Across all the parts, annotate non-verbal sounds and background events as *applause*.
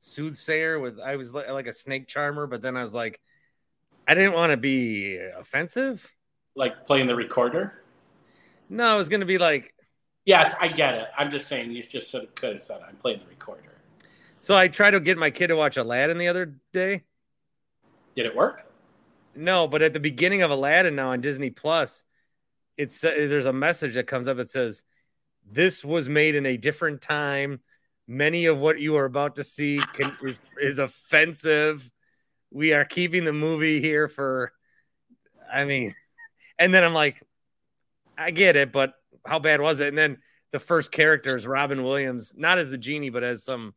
soothsayer with I was like, a snake charmer, but then I was like, I didn't want to be offensive. Like playing the recorder? No, I was gonna be like, Yes, I get it. I'm just saying you just sort of could have said I'm playing the recorder. so I tried to get my kid to watch Aladdin the other day. Did it work? No, but at the beginning of Aladdin now on Disney Plus, it's there's a message that comes up that says, "This was made in a different time. Many of what you are about to see can, is is offensive. We are keeping the movie here for, I mean, *laughs* and then I'm like, I get it, but how bad was it? And then the first character is Robin Williams, not as the genie, but as some,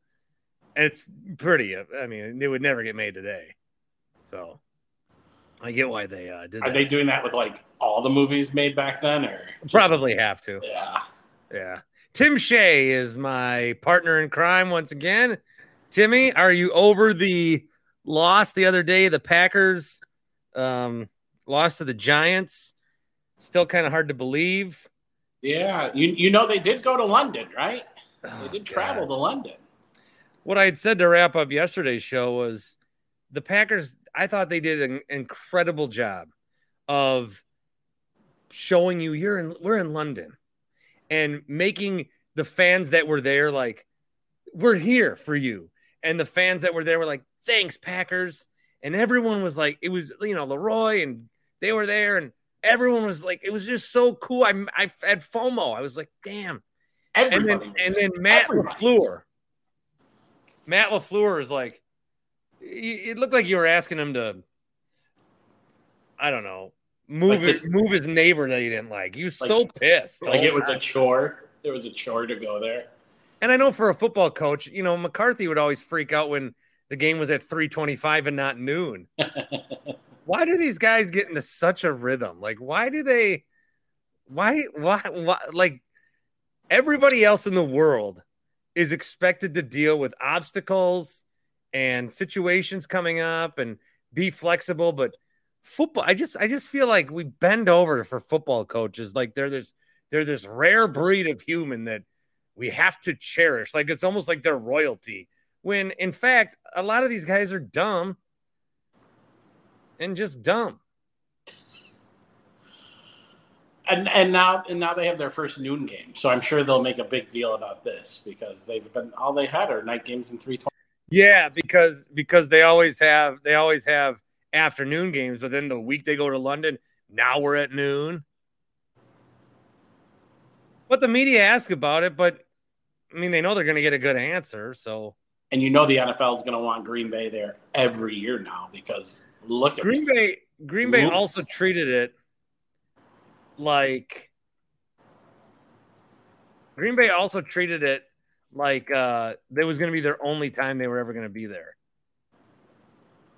it's pretty. I mean, it would never get made today. So I get why they uh, did Are that. they doing that with like all the movies made back then or just- Probably have to. Yeah. Yeah. Tim Shea is my partner in crime once again. Timmy, are you over the loss the other day? The Packers um, lost to the Giants. Still kind of hard to believe. Yeah. You you know they did go to London, right? They Oh, did God. travel to London. What I had said to wrap up yesterday's show was the Packers, I thought they did an incredible job of showing you you're in we're in London and making the fans that were there like we're here for you. And the fans that were there were like, thanks, Packers. And everyone was like, it was, you know, Leroy and they were there and everyone was like, it was just so cool. I, I had FOMO. I was like, damn. And then, and then Matt Everybody. LaFleur. Matt LaFleur is like, it looked like you were asking him to, I don't know, move Like his this- move his neighbor that he didn't like. He was Like- so pissed. like it was a chore. There was a chore to go there. and I know for a football coach, you know, McCarthy would always freak out when the game was at 325 and not noon. *laughs* why do these guys get into such a rhythm? Like, why do they, why, why, why, like, everybody else in the world is expected to deal with obstacles and situations coming up and be flexible. But football, I just, I just feel like we bend over for football coaches. Like they're this, they're this rare breed of human that we have to cherish. Like it's almost like they're royalty. When in fact, a lot of these guys are dumb and just dumb. And and now and now they have their first noon game. So I'm sure they'll make a big deal about this because they've been all they had are night games in 320. Yeah, because because they always have they always have afternoon games, but then the week they go to London, now we're at noon. But the media ask about it, but I mean they know they're going to get a good answer, so And you know the NFL is going to want Green Bay there every year now because look at Green Bay Green Bay Whoops. also treated it like Green Bay also treated it like uh that was going to be their only time they were ever going to be there.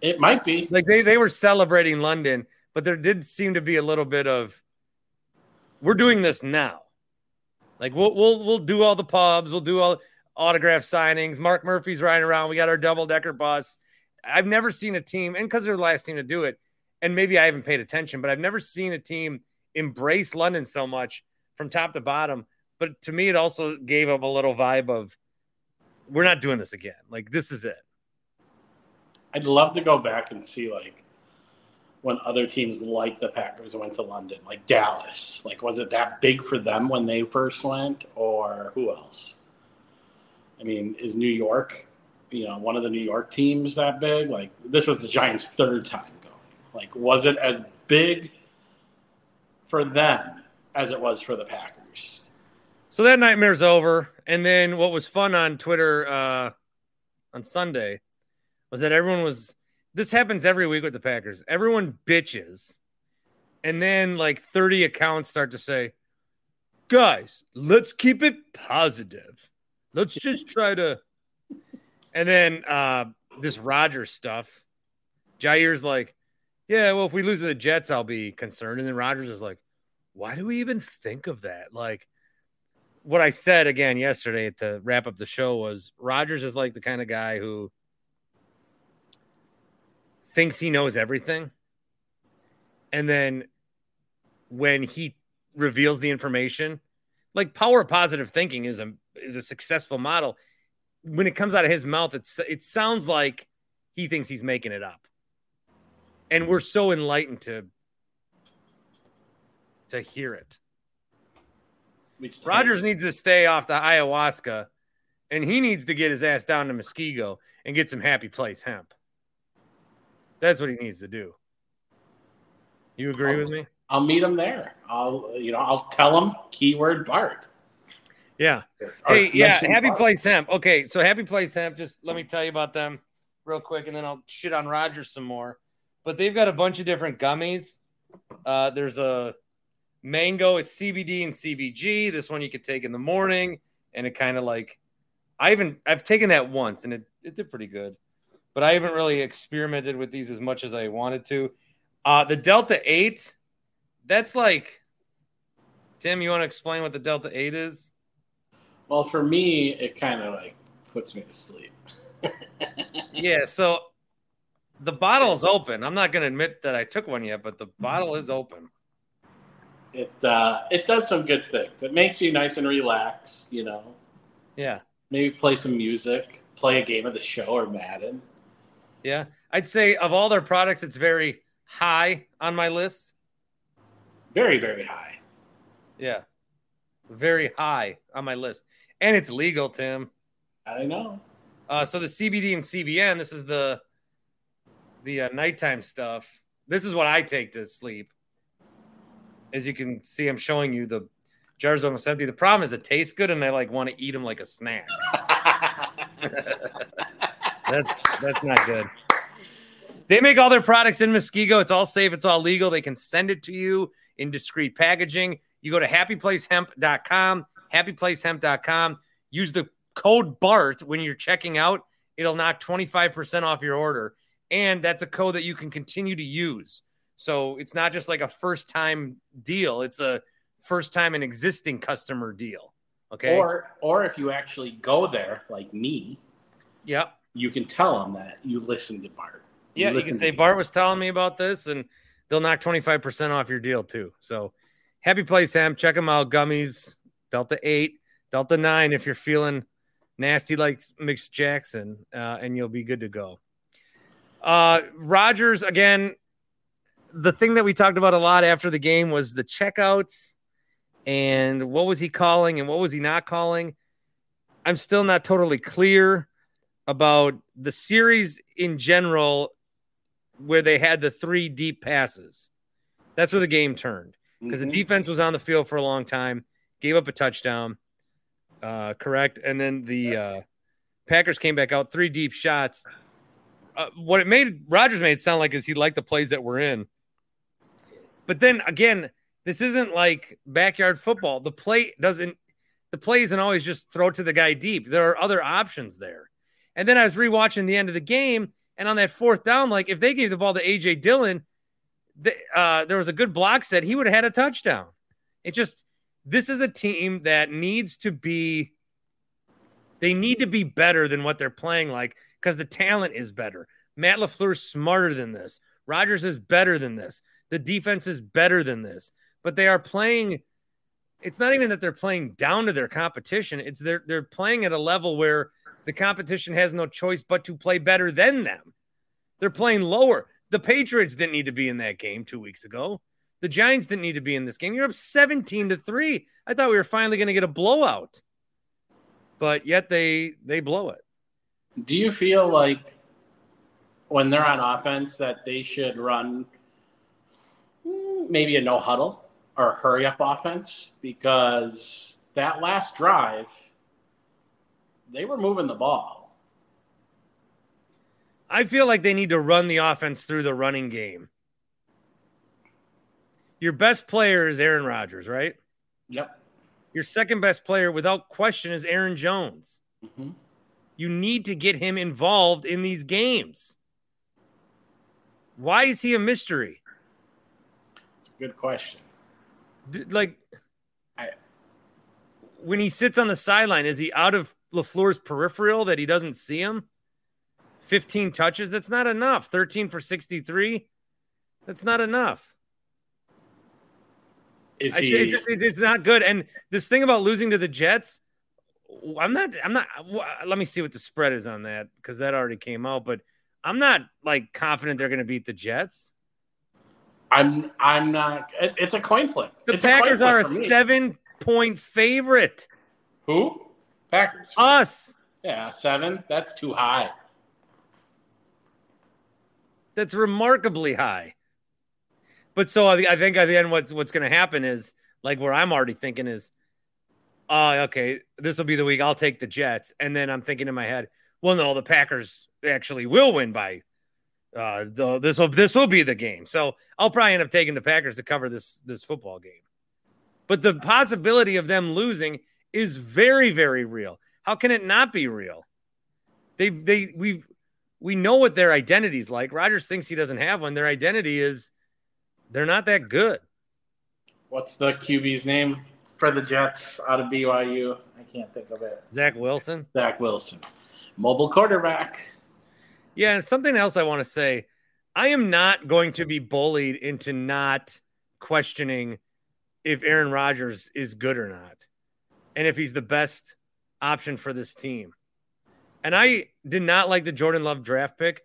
It might be. like they they were celebrating London, but there did seem to be a little bit of we're doing this now. Like we'll we'll we'll do all the pubs, we'll do all autograph signings. Mark Murphy's riding around. We got our double decker bus. I've never seen a team, and because they're the last team to do it, and maybe I haven't paid attention, but I've never seen a team embrace London so much from top to bottom but to me, it also gave him a little vibe of we're not doing this again. Like this is it. I'd love to go back and see like when other teams like the Packers went to London, like Dallas. Like, was it that big for them when they first went, or who else? I mean, is New York, you know, one of the New York teams that big? Like, this was the Giants' third time going. Like, was it as big for them as it was for the Packers? So that nightmare's over. And then what was fun on Twitter uh, on Sunday was that everyone was this happens every week with the Packers. Everyone bitches. And then like 30 accounts start to say, guys, let's keep it positive. Let's just try to. And then uh, this Rodgers stuff, Jair's like, yeah, well, if we lose to the Jets, I'll be concerned. And then Rodgers is like, why do we even think of that? Like, what I said again yesterday to wrap up the show was Rodgers is like the kind of guy who thinks he knows everything. And then when he reveals the information, like power positive thinking is a is a successful model. When it comes out of his mouth, it's it sounds like he thinks he's making it up. And we're so enlightened to to hear it. Rodgers needs to stay off the ayahuasca and he needs to get his ass down to Muskego and get some happy place hemp. That's what he needs to do. You agree I'll, with me? I'll meet him there. I'll you know I'll tell him keyword Bart. Yeah. Or Hey, yeah, Happy Bart. Place Hemp. Okay, so Happy Place Hemp. Just let me tell you about them real quick, and then I'll shit on Rodgers some more. But they've got a bunch of different gummies. Uh, there's a mango. It's CBD and CBG. This one you could take in the morning, and it kind of like I even I've taken that once, and it it did pretty good. But I haven't really experimented with these as much as I wanted to. Uh, the Delta Eight, that's like Tim. You want to explain what the Delta Eight is? Well, for me, it kind of like puts me to sleep. *laughs* Yeah, so the bottle is open. I'm not going to admit that I took one yet, but the bottle is open. It uh, it does some good things. It makes you nice and relaxed. You know, Yeah. maybe play some music, play a game of the show or Madden. Yeah. I'd say of all their products, it's very high on my list. Very very high. Yeah. Very high on my list. And it's legal, Tim. I know. Uh, so the CBD and CBN, this is the the uh, nighttime stuff. This is what I take to sleep. As you can see, I'm showing you the jars almost empty. The problem is it tastes good, and I like want to eat them like a snack. *laughs* That's that's not good. They make all their products in Muskego. It's all safe. It's all legal. They can send it to you in discreet packaging. You go to happyplacehemp.com, happyplacehemp.com. Use the code BART when you're checking out. It'll knock 25% off your order. And that's a code that you can continue to use. So it's not just like a first time deal, it's a first time and existing customer deal. Okay. Or or if you actually go there, like me, yep. You can tell them that you listened to Bart. Yeah, you can say Bart was telling me about this, and they'll knock 25% off your deal too. So happy place, Sam. Check them out. Gummies, Delta 8, Delta 9, if you're feeling nasty like Miss Jackson, uh, and you'll be good to go. Uh, Rodgers, again, the thing that we talked about a lot after the game was the checkouts and what was he calling and what was he not calling. I'm still not totally clear about the series in general where they had the three deep passes. That's where the game turned because Mhm. the defense was on the field for a long time, gave up a touchdown, uh, correct, and then the uh, Packers came back out three deep shots. Uh, what it made Rodgers made it sound like is he liked the plays that were in, but then again, this isn't like backyard football. The play doesn't. The play isn't always just throw to the guy deep. There are other options there. And then I was rewatching the end of the game, and on that fourth down, like if they gave the ball to AJ Dillon, uh, there was a good block set, he would have had a touchdown. It just this is a team that needs to be. They need to be better than what they're playing like because the talent is better. Matt Lafleur's smarter than this. Rodgers is better than this. The defense is better than this. But they are playing it's not even that they're playing down to their competition. It's they're they're playing at a level where the competition has no choice but to play better than them. They're playing lower. The Patriots didn't need to be in that game two weeks ago. The Giants didn't need to be in this game. You're up 17 to 3. I thought we were finally going to get a blowout. But yet they they blow it. Do you feel like when they're on offense that they should run maybe a no huddle or hurry up offense because that last drive they were moving the ball. I feel like they need to run the offense through the running game. Your best player is Aaron Rodgers, right? Yep. Your second best player, without question, is Aaron Jones. Mm-hmm. You need to get him involved in these games. Why is he a mystery? It's a good question. Like, I, when he sits on the sideline, is he out of LaFleur's peripheral that he doesn't see him? 15 touches, that's not enough. 13 for 63, that's not enough. Is he... It's, just, it's not good. And this thing about losing to the Jets, I'm not, I'm not, let me see what the spread is on that because that already came out, but I'm not like confident they're going to beat the Jets. I'm, I'm not, it's a coin flip. The it's Packers are a seven point favorite. Who? Packers. Us. Yeah, seven. That's too high. That's remarkably high. But so I think at the end, what's what's going to happen is like where I'm already thinking is, oh, uh, okay, this will be the week I'll take the Jets, and then I'm thinking in my head, well, no, the Packers actually will win by. Uh, this will this will be the game. So I'll probably end up taking the Packers to cover this this football game. But the possibility of them losing is very, very real. How can it not be real? They, they, we, we know what their identity is like. Rodgers thinks he doesn't have one. Their identity is they're not that good. What's the QB's name for the Jets out of BYU? I can't think of it. Zach Wilson. Zach Wilson, mobile quarterback. Yeah, and something else I want to say. I am not going to be bullied into not questioning if Aaron Rodgers is good or not and if he's the best option for this team. And I did not like the Jordan Love draft pick,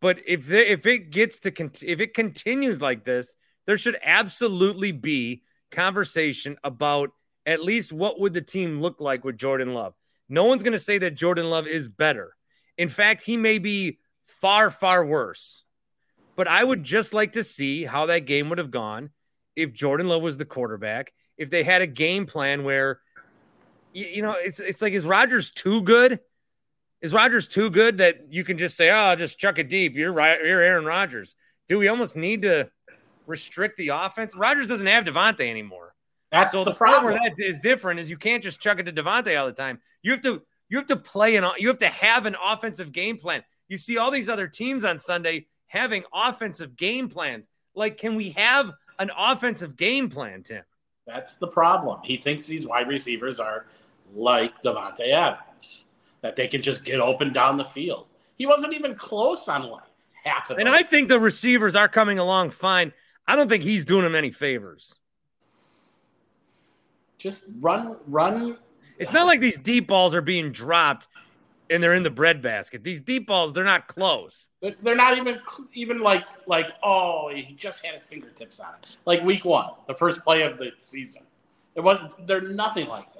but if they, if it gets to if it continues like this, there should absolutely be conversation about at least what would the team look like with Jordan Love. No one's going to say that Jordan Love is better. In fact, he may be far far worse. But I would just like to see how that game would have gone if Jordan Love was the quarterback, if they had a game plan where you, you know, it's it's like is Rodgers too good? Is Rodgers too good that you can just say, "Oh, just chuck it deep"? You're right. You're Aaron Rodgers. Do we almost need to restrict the offense? Rodgers doesn't have Davante anymore. That's so the, the problem. Where that is different is you can't just chuck it to Davante all the time. You have to you have to play an you have to have an offensive game plan. You see all these other teams on Sunday having offensive game plans. Like, can we have an offensive game plan, Tim? That's the problem. He thinks these wide receivers are like Davante Adams, that they can just get open down the field. He wasn't even close on like half of it. And I think the receivers are coming along fine. I don't think he's doing them any favors. Just run, run. It's not like these deep balls are being dropped and they're in the breadbasket. These deep balls, they're not close. They're not even even like like oh he just had his fingertips on it. Like week one, the first play of the season. It was they're nothing like that.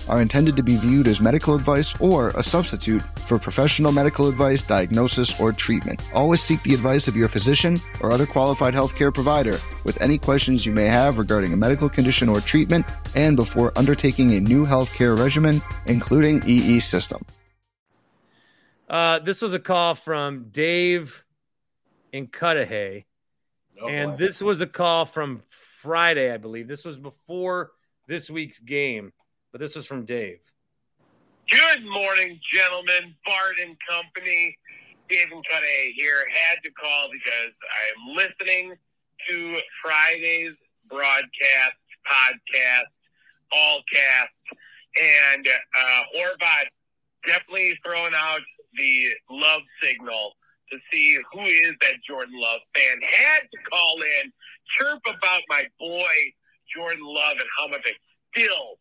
are intended to be viewed as medical advice or a substitute for professional medical advice, diagnosis, or treatment. Always seek the advice of your physician or other qualified healthcare provider with any questions you may have regarding a medical condition or treatment and before undertaking a new healthcare regimen, including EE system. Uh, this was a call from Dave in Cudahy. Oh, and boy. this was a call from Friday, I believe. This was before this week's game, but this was from Dave. Good morning, gentlemen. Bart and Company. Dave and here. Had to call because I am listening to Friday's broadcast, podcast, all cast, and uh, Horvat definitely throwing out the love signal to see who is that Jordan Love fan. Had to call in, chirp about my boy Jordan Love and how much I still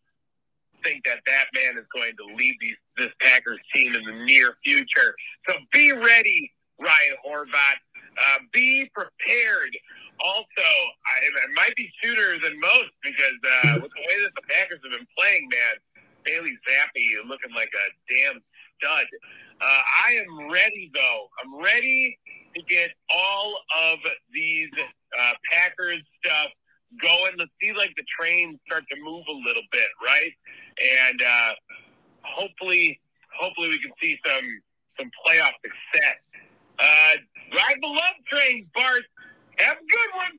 think that that man is going to lead these, this Packers team in the near future. So be ready, Ryan Horvat. Uh, be prepared. Also, I, I might be sooner than most because uh, *laughs* with the way that the Packers have been playing, man, Bailey Zappe looking like a damn stud. Uh, I am ready, though. I'm ready to get all of these uh, Packers stuff going. Let's see, like the train start to move a little bit, right? And uh, hopefully, hopefully we can see some some playoff success. Uh, ride the love train, Bart. Have a good one.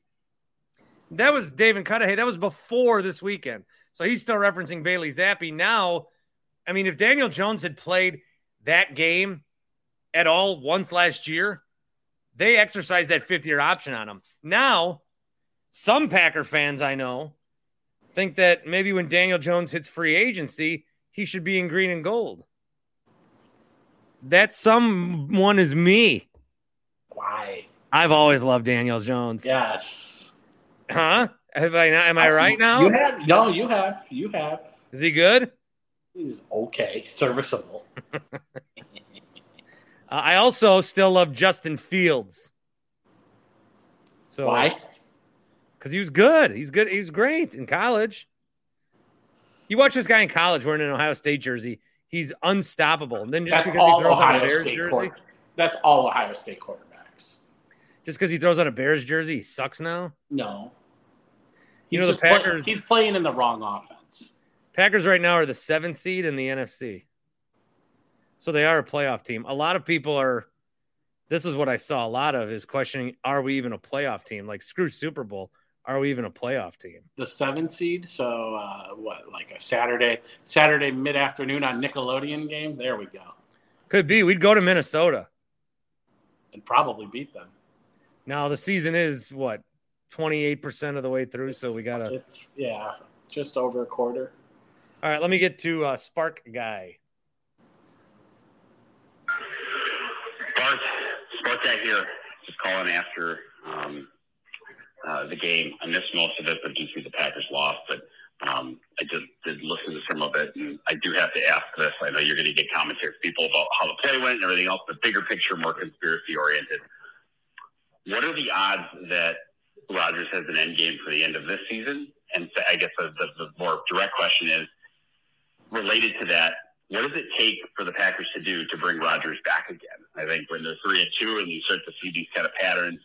That was Dave and Cudahy. That was before this weekend. So he's still referencing Bailey Zappe. Now, I mean, if Daniel Jones had played that game at all once last year, they exercised that fifth year option on him. Now, some Packer fans I know think that maybe when Daniel Jones hits free agency, he should be in green and gold. That someone is me. Why? I've always loved Daniel Jones. Yes. Huh? Have I not, am I right now? You have no. You have. You have. Is he good? He's okay, serviceable. *laughs* I also still love Justin Fields. So Why? Because he was good. He's good. He was great in college. You watch this guy in college wearing an Ohio State jersey. He's unstoppable. And then just That's because he all throws on a Ohio Bears State jersey, quarter. That's all Ohio State quarterbacks. just because he throws on a Bears jersey, he sucks now. No. You He's know, the just play- Packers- he's playing in the wrong offense. Packers right now are the seventh seed in the NFC. So they are a playoff team. A lot of people are. This is what I saw a lot of is questioning: Are we even a playoff team? Like screw Super Bowl. Are we even a playoff team? The seven seed. So uh, what? Like a Saturday, Saturday mid afternoon on Nickelodeon game. There we go, Could be. We'd go to Minnesota. and probably beat them. Now the season is what twenty eight percent of the way through, so we gotta. It's yeah, just over a quarter. All right, let me get to uh, Spark Guy. Bart, Spark guy here, just calling after um, uh, the game. I missed most of it, but due to the Packers lost, but um, I did, did listen to some of it, and I do have to ask this. I know you're going to get commentary from people about how the play went and everything else, but bigger picture, more conspiracy oriented. What are the odds that Rodgers has an end game for the end of this season? And so I guess the, the, the more direct question is related to that. What does it take for the Packers to do to bring Rodgers back again? I think when they're three and two and you start to see these kind of patterns,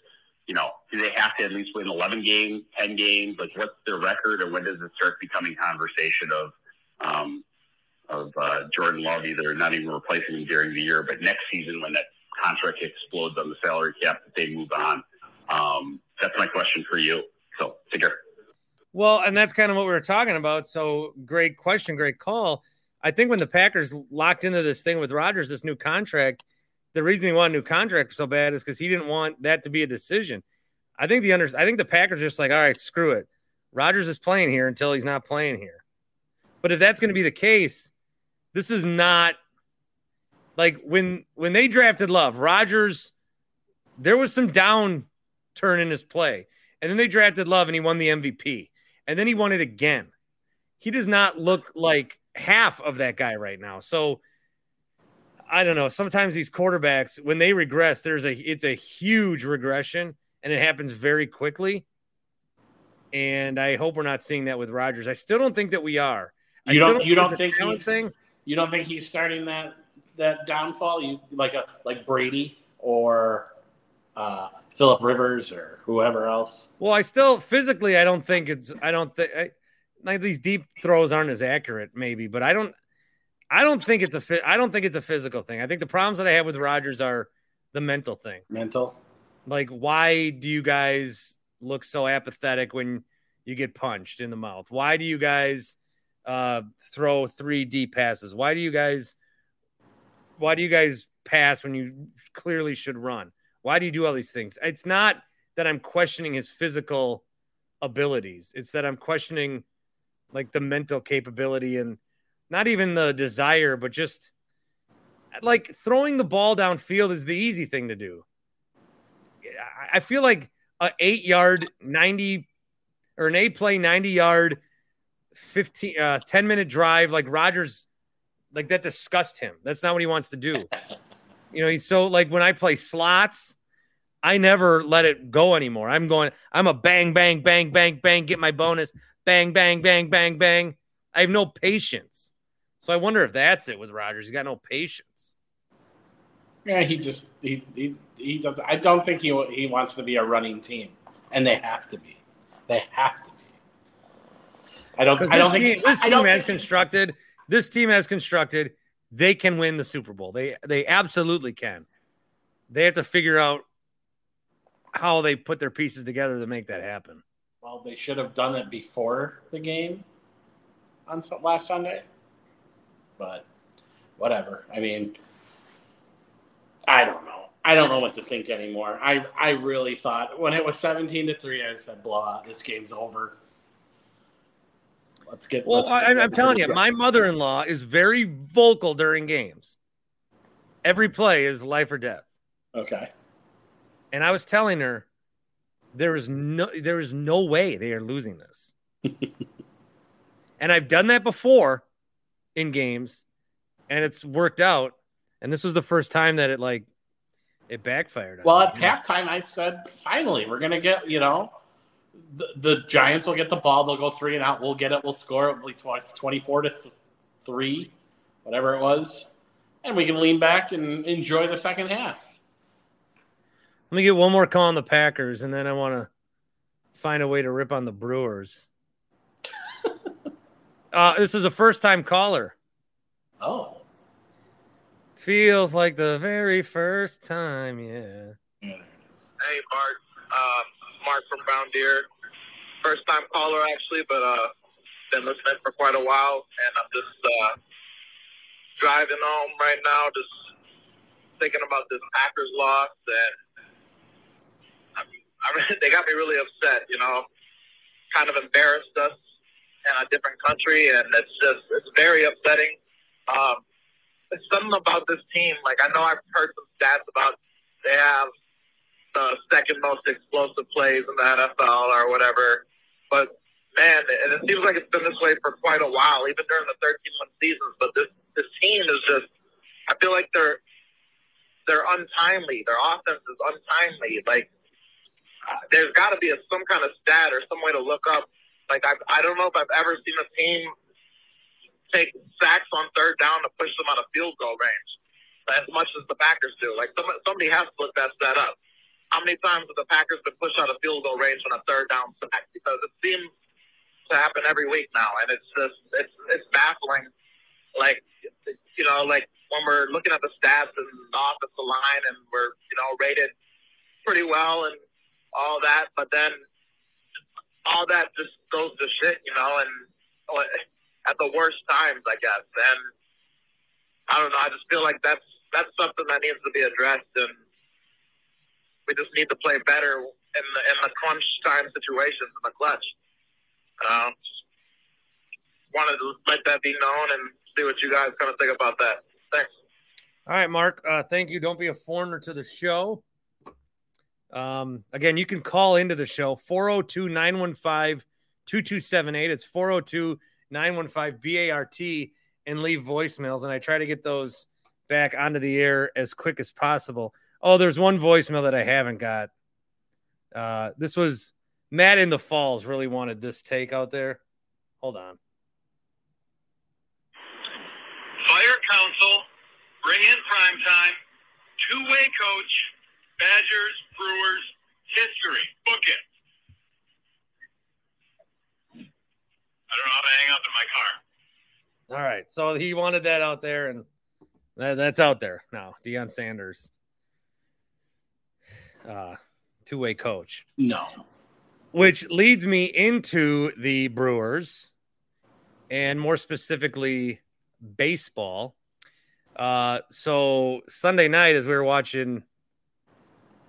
you know, do they have to at least win 11 games, 10 games? Like, what's their record, and when does it start becoming conversation of um, of uh, Jordan Love either not even replacing him during the year, but next season when that contract explodes on the salary cap, that they move on? Um, that's my question for you. So, take care. Well, and that's kind of what we were talking about. So, great question, great call. I think when the Packers locked into this thing with Rodgers, this new contract the reason he wanted a new contract so bad is because he didn't want that to be a decision. I think the under I think the Packers are just like, all right, screw it. Rodgers is playing here until he's not playing here. But if that's going to be the case, this is not like when when they drafted Love, Rodgers, there was some down turn in his play. And then they drafted Love and he won the MVP. And then he won it again. He does not look like half of that guy right now. So I don't know. Sometimes these quarterbacks, when they regress, there's a it's a huge regression, and it happens very quickly. And I hope we're not seeing that with Rodgers. I still don't think that we are. You don't. don't you don't think he's, thing? You don't think he's starting that that downfall? You like a like Brady or uh, Philip Rivers or whoever else? Well, I still physically, I don't think it's. I don't think like these deep throws aren't as accurate, maybe, but I don't. I don't think it's a I don't think it's a physical thing. I think the problems that I have with Rodgers are the mental thing. Mental. Like, why do you guys look so apathetic when you get punched in the mouth? Why do you guys uh, throw three D passes? Why do you guys why do you guys pass when you clearly should run? Why do you do all these things? It's not that I'm questioning his physical abilities. It's that I'm questioning like the mental capability and not even the desire, but just like throwing the ball downfield is the easy thing to do. I feel like a eight yard, 90 or an eight play, 90 yard, 15, uh, 10 minute drive, like Rodgers, like that disgusts him. That's not what he wants to do. *laughs* You know, he's so like when I play slots, I never let it go anymore. I'm going, I'm a bang, bang, bang, bang, bang, get my bonus, bang, bang, bang, bang, bang. I have no patience. So I wonder if that's it with Rodgers. He's got no patience. Yeah, he just he he he does. I don't think he he wants to be a running team, and they have to be. They have to be. I don't. I don't think this team has constructed. This team has constructed. They can win the Super Bowl. They they absolutely can. They have to figure out how they put their pieces together to make that happen. Well, they should have done it before the game on last Sunday but whatever. I mean, I don't know. I don't know what to think anymore. I I really thought when it was seventeen to three, I said, "Blowout. This game's over." Let's get. Well, let's I, am telling you, my mother-in-law is very vocal during games. Every play is life or death. Okay. And I was telling her, there is no, there is no way they are losing this. *laughs* and I've done that before in games and it's worked out. And this was the first time that it like it backfired. Well, at halftime, I said, finally, we're gonna get you know, the, the Giants will get the ball. They'll go three and out. We'll get it. We'll score. It'll be 24 to th- three, whatever it was, and we can lean back and enjoy the second half. Let me get one more call on the Packers, and then I want to find a way to rip on the Brewers. Uh, this is a first time caller. Oh. Feels like the very first time, yeah. yeah hey, Bart. Uh, Mark from Brown Deer. First time caller, actually, but uh, been listening for quite a while. And I'm just uh, driving home right now, just thinking about this Packers loss. And I mean, I they got me really upset, you know, kind of embarrassed us in a different country, and it's just it's very upsetting. Um, it's something about this team. Like I know I've heard some stats about they have the second most explosive plays in the NFL or whatever, but man, and it seems like it's been this way for quite a while, even during the 13 win seasons. But this this team is just, I feel like they're they're untimely. Their offense is untimely. Like uh, there's got to be a, some kind of stat or some way to look up like I, I don't know if I've ever seen a team take sacks on third down to push them out of field goal range as much as the Packers do. Like somebody, somebody has to look that stat up. how many times have the Packers been pushed out of field goal range on a third down sack? Because it seems to happen every week now, and it's just it's it's baffling. Like you know, like when we're looking at the stats and the offensive line, and we're you know rated pretty well and all that, but then all that just goes to shit, you know, and at the worst times, I guess. And I don't know. I just feel like that's that's something that needs to be addressed, and we just need to play better in the in the crunch time situations in the clutch. Um, wanted to let that be known and see what you guys kind of think about that. Thanks. All right, Mark. Uh, thank you. Don't be a foreigner to the show. Um, again, you can call into the show 402 915 2278. It's 402 915 BART and leave voicemails. And I try to get those back onto the air as quick as possible. Oh, there's one voicemail that I haven't got. Uh, this was Matt in the Falls really wanted this take out there. Hold on. Fire Counsell, bring in prime time, two way coach, Badgers, Brewers, history. Book it. I don't know how to hang up in my car. All right. So he wanted that out there, and that, that's out there now. Deion Sanders, uh, two way coach. No. Which leads me into the Brewers and more specifically baseball. Uh, so Sunday night, as we were watching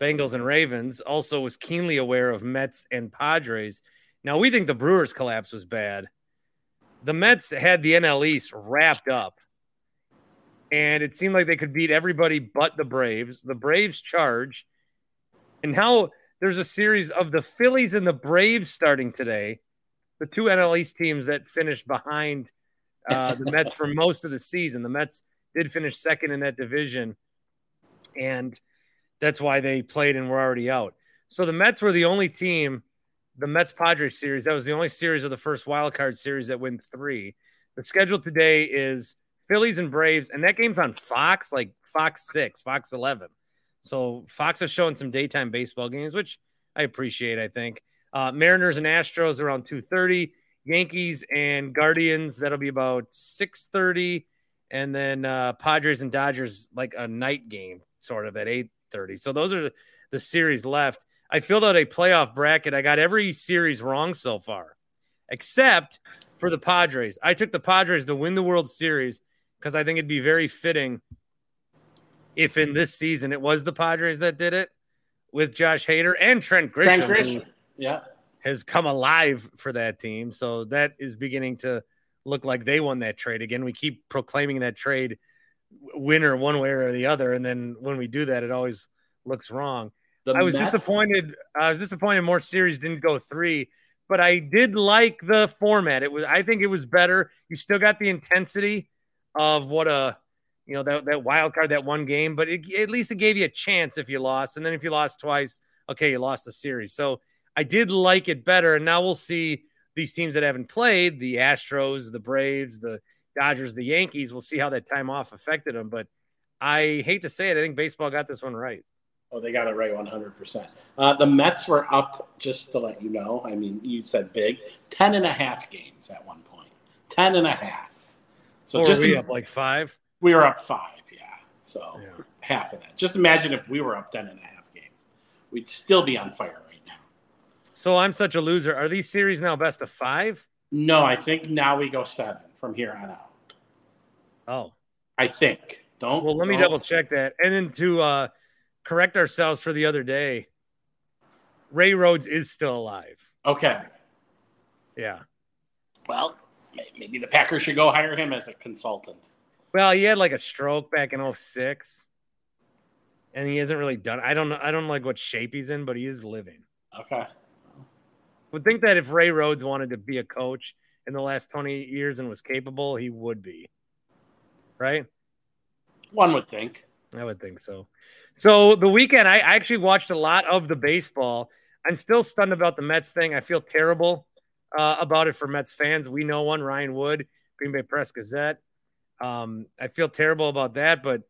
Bengals and Ravens, also was keenly aware of Mets and Padres. Now we think the Brewers collapse was bad. The Mets had the NL East wrapped up, and it seemed like they could beat everybody but the Braves. The Braves charge, and now there's a series of the Phillies and the Braves starting today. The two NL East teams that finished behind uh, the *laughs* Mets for most of the season. The Mets did finish second in that division, and that's why they played and were already out. So the Mets were the only team, the Mets Padres series, that was the only series of the first wild card series that went three. The schedule today is Phillies and Braves, and that game's on Fox, like Fox 6, Fox 11. So Fox is showing some daytime baseball games, which I appreciate, I think. Uh, Mariners and Astros around 2:30. Yankees and Guardians that'll be about 6:30, and then uh, Padres and Dodgers like a night game, sort of at 8:30. So those are the series left. I filled out a playoff bracket. I got every series wrong so far, except for the Padres. I took the Padres to win the World Series because I think it'd be very fitting if in this season it was the Padres that did it with Josh Hader and Trent Grisham. Trent Grisham. Yeah. Has come alive for that team. So that is beginning to look like they won that trade. Again, we keep proclaiming that trade winner one way or the other. And then when we do that, it always looks wrong. The I was Mets- disappointed. I was disappointed more series didn't go three, but I did like the format. It was I think it was better. You still got the intensity of what a you know that that wild card that one game, but it, at least it gave you a chance if you lost, and then if you lost twice, okay, you lost the series. So I did like it better, and now we'll see these teams that haven't played the Astros, the Braves, the Dodgers, the Yankees. We'll see how that time off affected them, but I hate to say it, I think baseball got this one right. Oh, they got it right 100%. Uh, the Mets were up, just to let you know. I mean, you said big, 10 and a half games at one point. 10 and a half. So So just we up like five. we were up five, yeah. So Yeah. half of that. Just imagine if we were up 10 and a half games. We'd still be on fire right now. So I'm such a loser. Are these series now best of five? No, I think now we go seven from here on out. Oh, I think. Don't. well, let me don't- double check that. And then to uh, correct ourselves for the other day, Ray Rhodes is still alive. Okay. Yeah. Well, maybe the Packers should go hire him as a consultant. Well, he had like a stroke back in 06. And he hasn't really done I don't know. I don't like what shape he's in, but he is living. Okay. would think that if Ray Rhodes wanted to be a coach in the last 20 years and was capable, he would be. Right? One would think. I would think so. So the weekend, I I actually watched a lot of the baseball. I'm still stunned about the Mets thing. I feel terrible uh, about it for Mets fans. We know one, Ryan Wood, Green Bay Press Gazette. Um, I feel terrible about that, but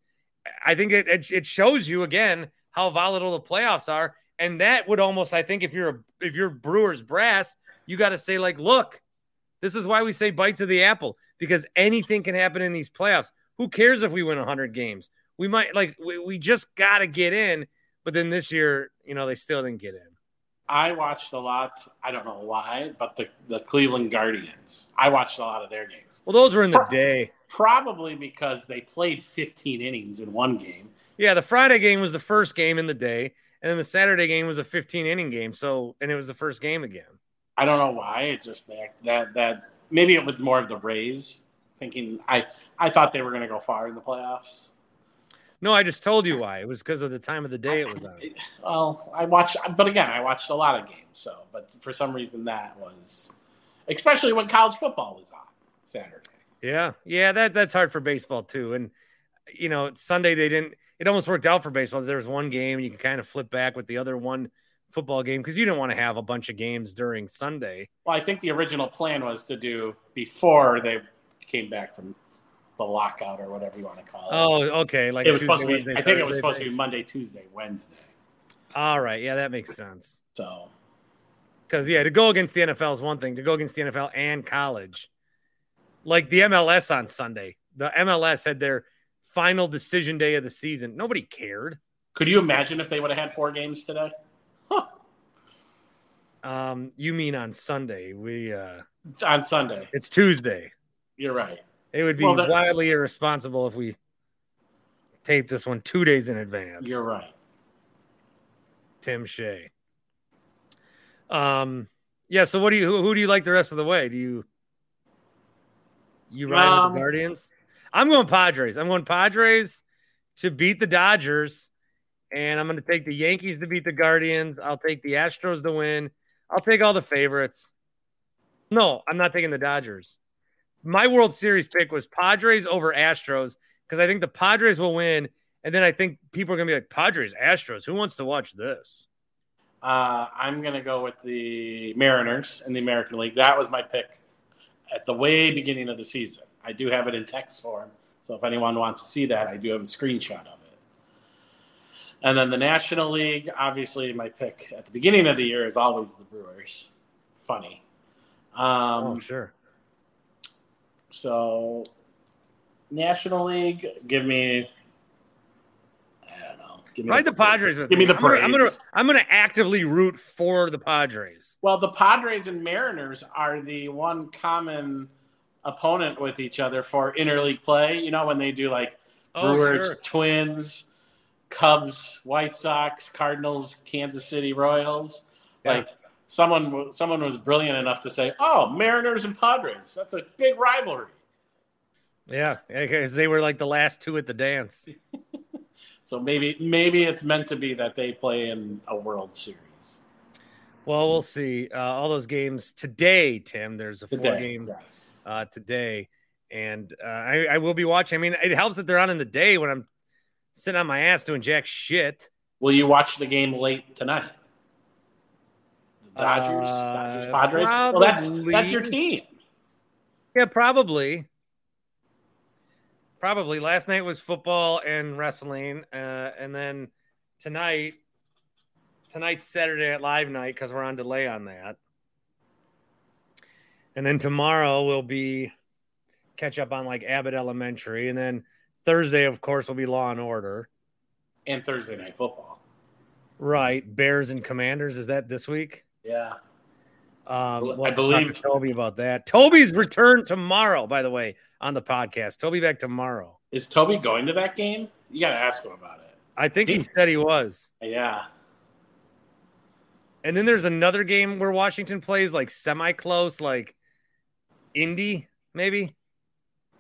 I think it, it, it shows you again how volatile the playoffs are. And that would almost, I think, if you're a if you're Brewers brass, you got to say, like, look, this is why we say bites of the apple, because anything can happen in these playoffs. Who cares if we win 100 games? We might like we, we just got to get in. But then this year, you know, they still didn't get in. I watched a lot. I don't know why, but the, the Cleveland Guardians. I watched a lot of their games. Well, those were in the day. Probably because they played 15 innings in one game. Yeah, the Friday game was the first game in the day, and then the Saturday game was a 15 inning game. So, and it was the first game again. I don't know why. It's just that that that maybe it was more of the Rays thinking. I I thought they were going to go far in the playoffs. No, I just told you why. It was because of the time of the day it was on. Well, I watched, but again, I watched a lot of games. So, but for some reason, that was, especially when college football was on Saturday. Yeah, yeah, that that's hard for baseball too. And you know, Sunday they didn't. It almost worked out for baseball. There was one game and you can kind of flip back with the other one football game because you didn't want to have a bunch of games during Sunday. Well, I think the original plan was to do before they came back from the lockout or whatever you want to call it. Oh, okay. Like it was Tuesday, supposed to be. Wednesday, I think Thursday, it was supposed to be Monday, Tuesday, Wednesday. All right. Yeah, that makes sense. So, because yeah, to go against the NFL is one thing. To go against the NFL and college, like the MLS on Sunday, the MLS had their final decision day of the season. Nobody cared. Could you imagine if they would have had four games today? *laughs* Um, you mean on Sunday? We uh on Sunday. It's Tuesday. You're right. It would be well, that, wildly irresponsible if we taped this one two days in advance. You're right. Tim Shea. Um, yeah. So, what do you who, who do you like the rest of the way? Do you you ride um, the Guardians? I'm going Padres. I'm going Padres to beat the Dodgers, and I'm going to take the Yankees to beat the Guardians. I'll take the Astros to win. I'll take all the favorites. No, I'm not taking the Dodgers my World Series pick was Padres over Astros because I think the Padres will win. And then I think people are going to be like, Padres, Astros, who wants to watch this? Uh, I'm going to go with the Mariners in the American League. That was my pick at the way beginning of the season. I do have it in text form. So if anyone wants to see that, I do have a screenshot of it. And then the National League, obviously, my pick at the beginning of the year is always the Brewers. Funny. Um, oh, sure. So, National League, give me. I don't know. Give me Ride the, the Padres with give me. me the Braves. I'm gonna, I'm gonna actively root for the Padres. Well, the Padres and Mariners are the one common opponent with each other for interleague play. You know when they do like oh, Brewers, sure. Twins, Cubs, White Sox, Cardinals, Kansas City Royals. Yeah. Like someone someone was brilliant enough to say, "Oh, Mariners and Padres. That's a big rivalry." Yeah, because they were like the last two at the dance. *laughs* so maybe maybe it's meant to be that they play in a World Series. Well, we'll see. Uh, all those games today, Tim. There's a four game yes. uh, today, and uh, I, I will be watching. I mean, it helps that they're on in the day when I'm sitting on my ass doing jack shit. Will you watch the game late tonight? Dodgers, uh, Dodgers, Padres. Well, that's that's your team. Yeah, probably. Probably. Last night was football and wrestling, uh, and then tonight, tonight's Saturday at Live night because we're on delay on that. And then tomorrow will be catch up on like Abbott Elementary, and then Thursday, of course, will be Law and Order, and Thursday night football. Right, Bears and Commanders. Is that this week? Yeah. Um, I believe Toby about that. Toby's return tomorrow, by the way, on the podcast. Toby back tomorrow. Is Toby going to that game? You got to ask him about it. I think he, he said he was. Yeah. And then there's another game where Washington plays like semi close, like Indy, maybe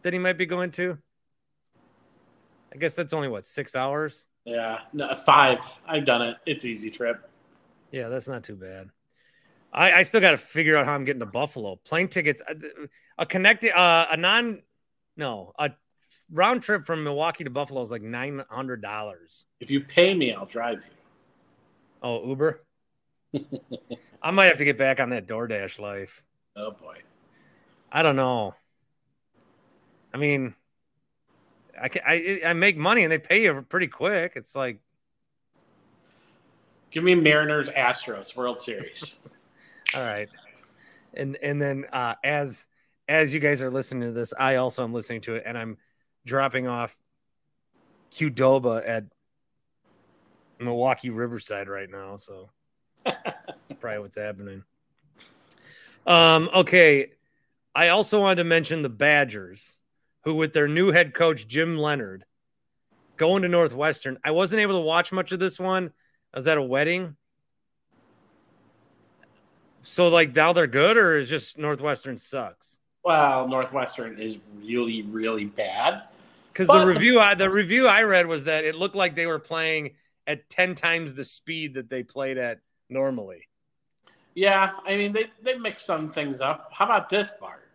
that he might be going to. I guess that's only what six hours. Yeah, no, five. I've done it. It's easy trip. Yeah, that's not too bad. I, I still got to figure out how I'm getting to Buffalo. Plane tickets, a, a connected, uh, a non, no, a round trip from Milwaukee to Buffalo is like nine hundred dollars. If you pay me, I'll drive you. Oh, Uber. *laughs* I might have to get back on that DoorDash life. Oh boy. I don't know. I mean, I can, I I make money and they pay you pretty quick. It's like Give me Mariners Astros World Series. *laughs* All right. And and then uh as as you guys are listening to this, I also am listening to it and I'm dropping off Qdoba at Milwaukee Riverside right now, so *laughs* that's probably what's happening. Um okay, I also wanted to mention the Badgers who with their new head coach Jim Leonhard, going to Northwestern. I wasn't able to watch much of this one. I was at a wedding. So like now they're good or is just Northwestern sucks? Well, Northwestern is really, really bad. Because the review I the review I read was that it looked like they were playing at 10 times the speed that they played at normally. Yeah, I mean they, they mix some things up. How about this part?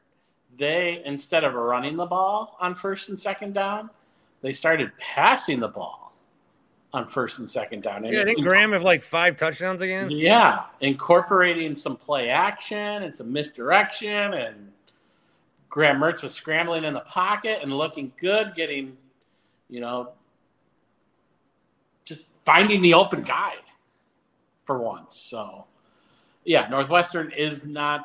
They instead of running the ball on first and second down, they started passing the ball on first and second down. And yeah, I think Graham have like five touchdowns again. Yeah, incorporating some play action and some misdirection, and Graham Mertz was scrambling in the pocket and looking good, getting, you know, just finding the open guy for once. So, yeah, Northwestern is not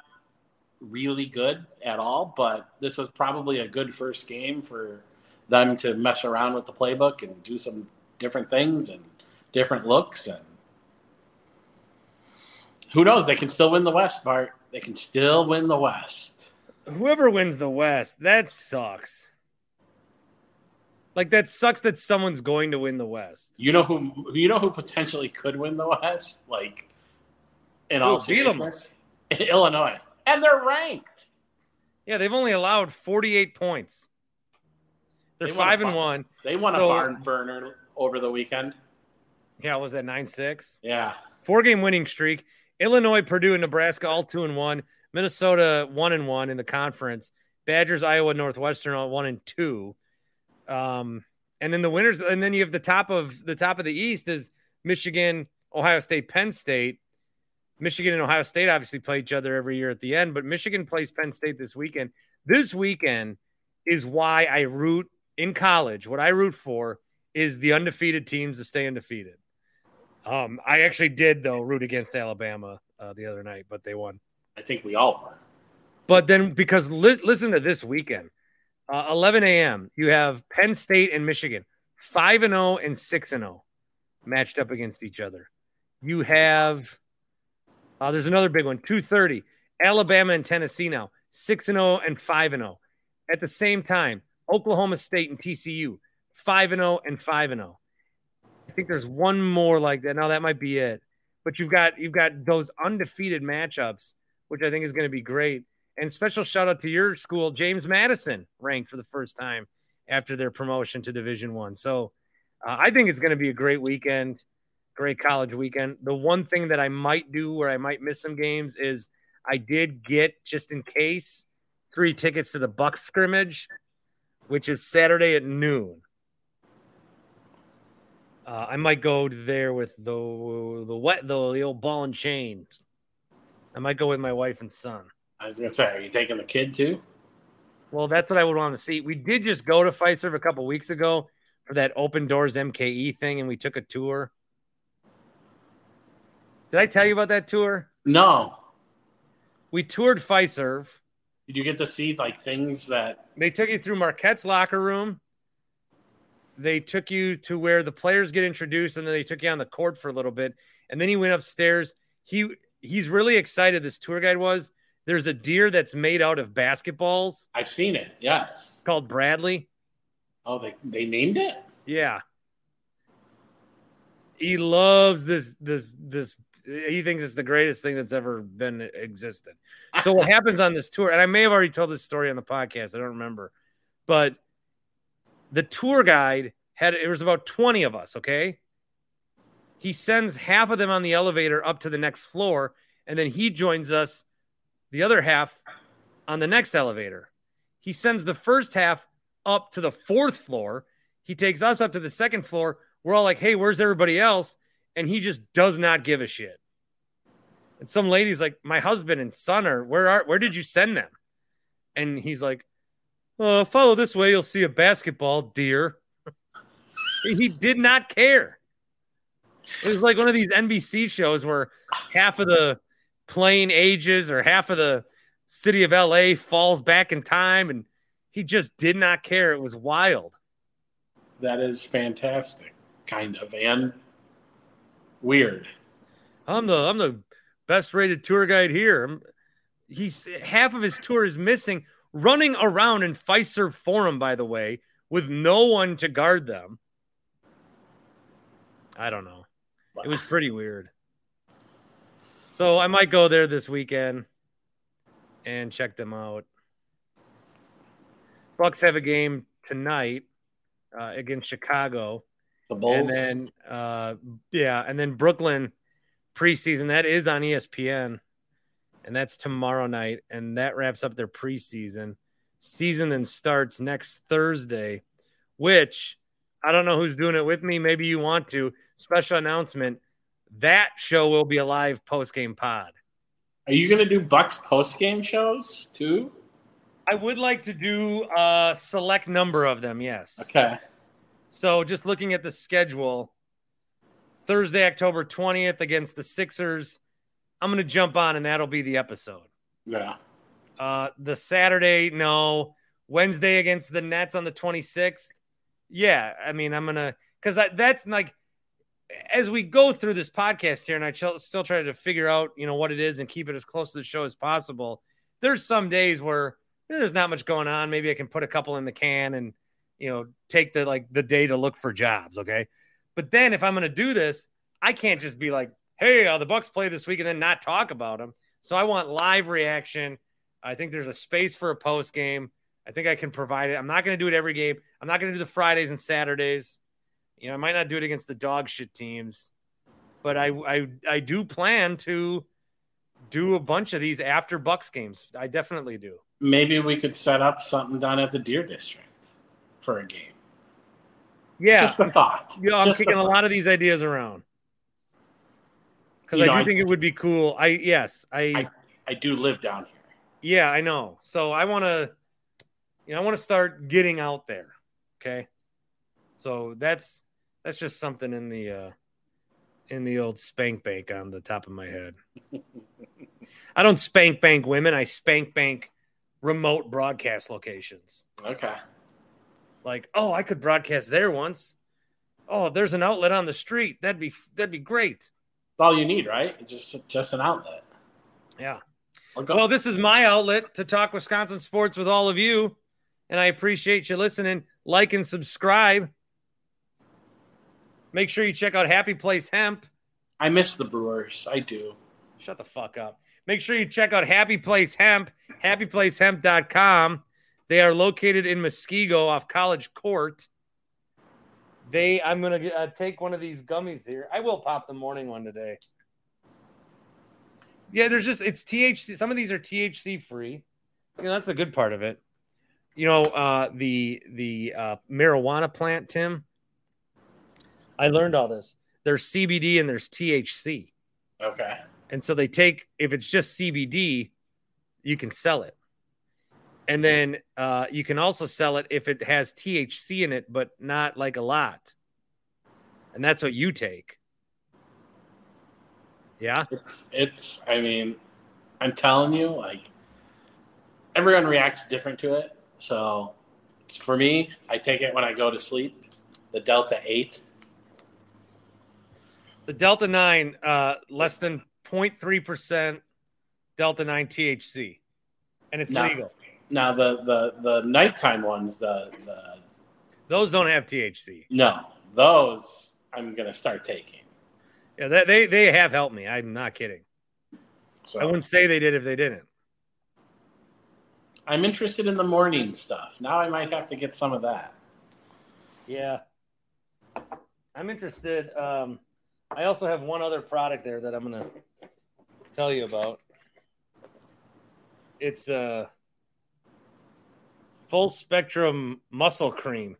really good at all, but this was probably a good first game for them to mess around with the playbook and do some different things and different looks and who knows? They can still win the west bart. They can still win the west. Whoever wins the west that sucks. Like that sucks that someone's going to win the west. You know who you know who potentially could win the west? Like in all seriousness *laughs* illinois and they're ranked yeah they've only allowed 48 points they're they five and one. They won so, a barn burner over the weekend. Yeah, was that nine six? Yeah, four game winning streak. Illinois, Purdue, and Nebraska all two and one. Minnesota one and one in the conference. Badgers, Iowa, Northwestern all one and two. Um, and then the winners, and then you have the top of the top of the East is Michigan, Ohio State, Penn State. Michigan and Ohio State obviously play each other every year at the end, but Michigan plays Penn State this weekend. This weekend is why I root in college, what I root for is the undefeated teams to stay undefeated. Um, I actually did though root against Alabama uh, the other night, but they won. I think we all won. But then, because li- listen to this weekend, uh, 11 a.m. You have Penn State and Michigan, five and zero and six and zero, matched up against each other. You have uh, there's another big one, 2:30, Alabama and Tennessee now, six and zero oh and five and zero. At the same time, Oklahoma State and TCU, 5 and 0 and 5 and 0. I think there's one more like that. Now that might be it. But you've got you've got those undefeated matchups, which I think is going to be great. And special shout out to your school, James Madison, ranked for the first time after their promotion to Division One. So uh, I think it's going to be a great weekend, great college weekend. The one thing that I might do where I might miss some games is I did get just in case three tickets to the Bucks scrimmage which is Saturday at noon. Uh, I might go there with the the wet the, the old ball and chain. I might go with my wife and son. I was gonna say, are you taking the kid too? Well, that's what I would want to see. We did just go to Fiserv a couple weeks ago for that open doors MKE thing, and we took a tour. Did I tell you about that tour? No. We toured Fiserv. Did you get to see like things that they took you through Marquette's locker room? They took you to where the players get introduced, and then they took you on the court for a little bit, and then he went upstairs. He he's really excited. This tour guide was. There's a deer that's made out of basketballs. I've seen it. Yes, called Bradley. Oh, they they named it. Yeah. He loves this this this he thinks it's the greatest thing that's ever been existed. *laughs* So what happens on this tour, and I may have already told this story on the podcast, I don't remember, but the tour guide had it was about 20 of us, okay? He sends half of them on the elevator up to the next floor, and then he joins us the other half on the next elevator. He sends the first half up to the fourth floor. He takes us up to the second floor. We're all like, hey, where's everybody else? And he just does not give a shit. And some lady's like, "My husband and son are where are where did you send them?" And he's like, "Uh, follow this way, you'll see a basketball, deer." he did not care. It was like one of these NBC shows where half of the plane ages or half of the city of LA falls back in time and he just did not care. It was wild. That is fantastic, kind of, and weird. I'm the I'm the best rated tour guide here. He's half of his tour is missing, running around in Fiserv Forum, by the way, with no one to guard them. I don't know. It was pretty weird. So I might go there this weekend and check them out. Bucks have a game tonight uh, against Chicago. The Bulls. And then, uh, yeah, and then Brooklyn preseason that is on ESPN, and that's tomorrow night, and that wraps up their preseason. Season then starts next Thursday, which I don't know who's doing it with me. Maybe you want to. Special announcement: that show will be a live post game pod. Are you going to do Bucks post game shows too? I would like to do a select number of them. Yes. Okay. So just looking at the schedule, Thursday, October 20th against the Sixers. I'm going to jump on and that'll be the episode. Yeah. Uh, the Saturday, no. Wednesday against the Nets on the 26th. Yeah. I mean, I'm going to, because that's like, as we go through this podcast here, and I ch- still try to figure out, you know, what it is and keep it as close to the show as possible. There's some days where there's not much going on. Maybe I can put a couple in the can and, you know, take the like the day to look for jobs. Okay. But then if I'm going to do this, I can't just be like, hey, uh, the Bucks play this week and then not talk about them. So I want live reaction. I think there's a space for a post game. I think I can provide it. I'm not going to do it every game. I'm not going to do the Fridays and Saturdays. You know, I might not do it against the dog shit teams, but I I I do plan to do a bunch of these after Bucks games. I definitely do. Maybe we could set up something down at the Deer District for a game. Yeah, Just a thought. you know, I'm Just kicking a thought. lot of these ideas around because I know, do I- think it would be cool. I yes, I, I- I do live down here. yeah, I know. So I want to, you know, I want to start getting out there. Okay, so that's that's just something in the uh in the old spank bank on the top of my head. *laughs* I don't spank bank women. I spank bank remote broadcast locations. Okay. Like, oh, I could broadcast there once. Oh, there's an outlet on the street. That'd be that'd be great. That's all you need, right? It's just just an outlet. Yeah. Well, this is my outlet to talk Wisconsin sports with all of you, and I appreciate you listening. Like and subscribe. Make sure you check out Happy Place Hemp. I miss the Brewers. I do. Shut the fuck up. Make sure you check out Happy Place Hemp, happyplacehemp.com. They are located in Muskego off College Court. They, I'm going to uh, take one of these gummies here. I will pop the morning one today. Yeah, there's just, it's THC. Some of these are THC free. You know, that's the good part of it. You know, uh, the, the uh, marijuana plant, Tim, I learned all this. There's CBD and there's THC. Okay. And so they take if it's just CBD, you can sell it. And then uh, you can also sell it if it has THC in it, but not like a lot. And that's what you take. Yeah. It's it's I mean, I'm telling you, like everyone reacts different to it. So it's for me, I take it when I go to sleep. The Delta Eight. The Delta 9, uh, less than 0.3% Delta 9 THC. And it's No. legal. Now the the the nighttime ones, the the Those don't have THC. no, those I'm gonna start taking. Yeah, they, they, they have helped me. I'm not kidding. So I wouldn't say they did if they didn't. I'm interested in the morning stuff. Now I might have to get some of that. Yeah. I'm interested. Um, I also have one other product there that I'm going to tell you about. It's a full spectrum muscle cream.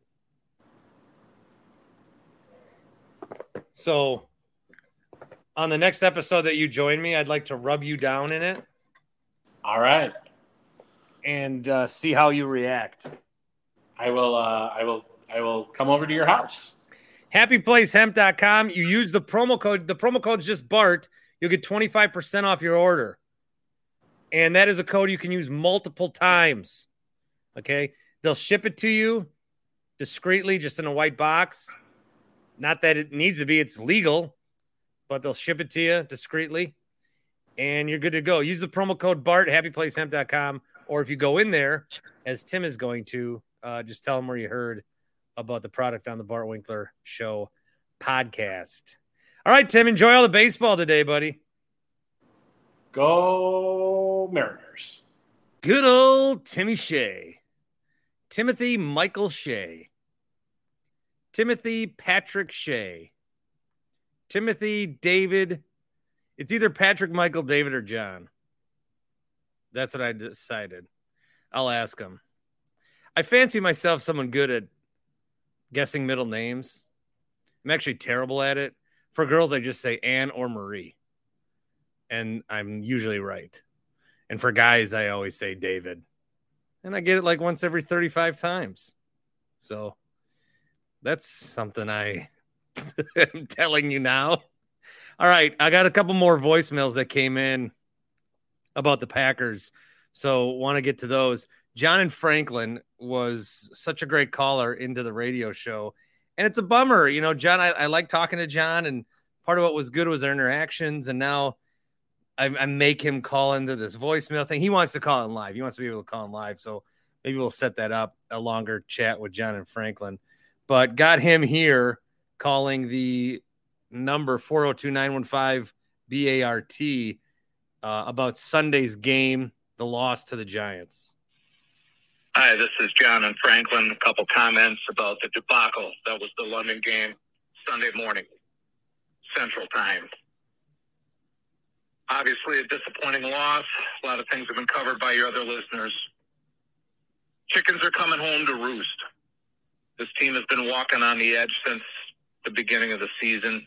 So, on the next episode that you join me, I'd like to rub you down in it All right. and uh, see how you react. I will uh I will I will come over to your house. Happyplacehemp.com. You use the promo code. The promo code's just Bart. You'll get 25% off your order. And that is a code you can use multiple times. Okay. They'll ship it to you discreetly, just in a white box. Not that it needs to be, it's legal, but they'll ship it to you discreetly. And you're good to go. Use the promo code BART, happyplacehemp.com. Or if you go in there, as Tim is going to, uh, just tell them where you heard about the product on the Bart Winkler Show podcast. All right, Tim, enjoy all the baseball today, buddy. Go Mariners. Good old Timmy Shea. Timothy Michael Shea. Timothy Patrick Shea. Timothy David. It's either Patrick, Michael, David, or John. That's what I decided. I'll ask him. I fancy myself someone good at guessing middle names. I'm actually terrible at it. For girls, I just say Anne or Marie. And I'm usually right. And for guys, I always say David. And I get it like once every 35 times. So that's something I *laughs* am telling you now. All right. I got a couple more voicemails that came in about the Packers. So want to get to those. John and Franklin was such a great caller into the radio show. And it's a bummer. You know, John, I, I like talking to John, and part of what was good was our interactions. And now I, I, make him call into this voicemail thing. He wants to call in live. He wants to be able to call in live. So maybe we'll set that up a longer chat with John and Franklin. But got him here calling the number 402 915 BART uh, about Sunday's game, the loss to the Giants. Hi, this is John and Franklin. A couple comments about the debacle that was the London game Sunday morning, Central Time. Obviously, a disappointing loss. A lot of things have been covered by your other listeners. Chickens are coming home to roost. This team has been walking on the edge since the beginning of the season.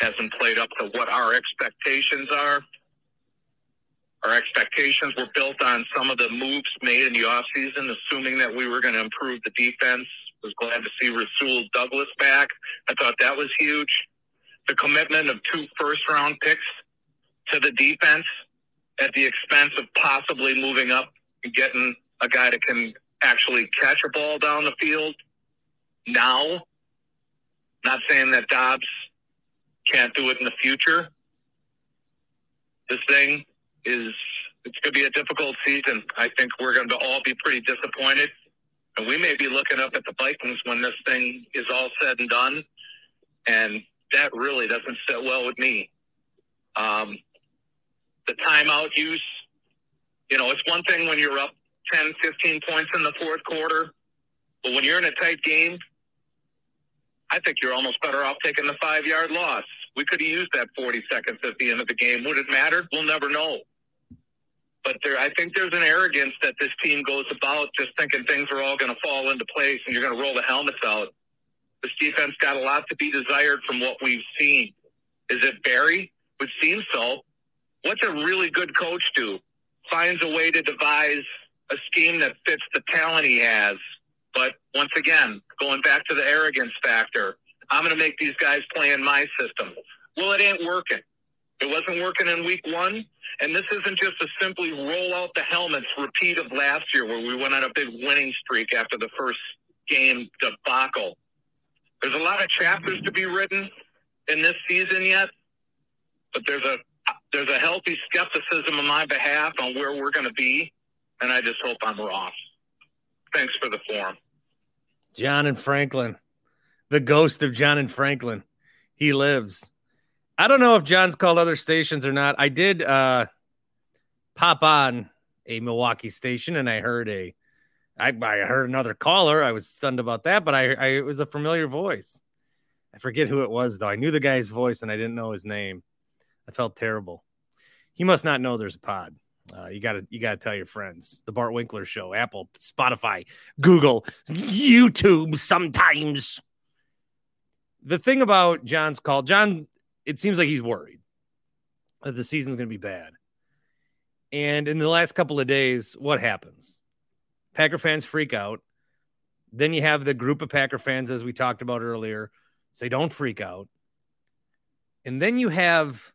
Hasn't played up to what our expectations are. Our expectations were built on some of the moves made in the offseason, assuming that we were going to improve the defense. Was glad to see Rasul Douglas back. I thought that was huge. The commitment of two first round picks to the defense at the expense of possibly moving up and getting a guy that can actually catch a ball down the field now. Not saying that Doubs can't do it in the future. This thing is it's going to be a difficult season. I think we're going to all be pretty disappointed, and we may be looking up at the Vikings when this thing is all said and done, and that really doesn't sit well with me. Um, the timeout use, you know, it's one thing when you're up 10, 15 points in the fourth quarter, but when you're in a tight game, I think you're almost better off taking the five yard loss. We could have used that 40 seconds at the end of the game. Would it matter? We'll never know. But there, I think there's an arrogance that this team goes about just thinking things are all going to fall into place and you're going to roll the helmets out. This defense got a lot to be desired from what we've seen. Is it Barry? Would seem so. What's a really good coach do? Finds a way to devise a scheme that fits the talent he has. But once again, going back to the arrogance factor, I'm going to make these guys play in my system. Well, it ain't working. It wasn't working in week one. And this isn't just a simply roll out the helmets repeat of last year where we went on a big winning streak after the first game debacle. There's a lot of chapters to be written in this season yet, but there's a there's a healthy skepticism on my behalf on where we're going to be, and I just hope I'm wrong. Thanks for the forum. John and Franklin, the ghost of John and Franklin, he lives. I don't know if John's called other stations or not. I did uh, pop on a Milwaukee station and I heard a, I, I heard another caller. I was stunned about that, but I, I, it was a familiar voice. I forget who it was though. I knew the guy's voice and I didn't know his name. I felt terrible. He must not know there's a pod. Uh, you gotta you gotta tell your friends. The Bart Winkler Show, Apple, Spotify, Google, YouTube. Sometimes. The thing about John's call, John it seems like he's worried that the season's to be bad. And in the last couple of days, what happens? Packer fans freak out. Then you have the group of Packer fans, as we talked about earlier, say, don't freak out. And then you have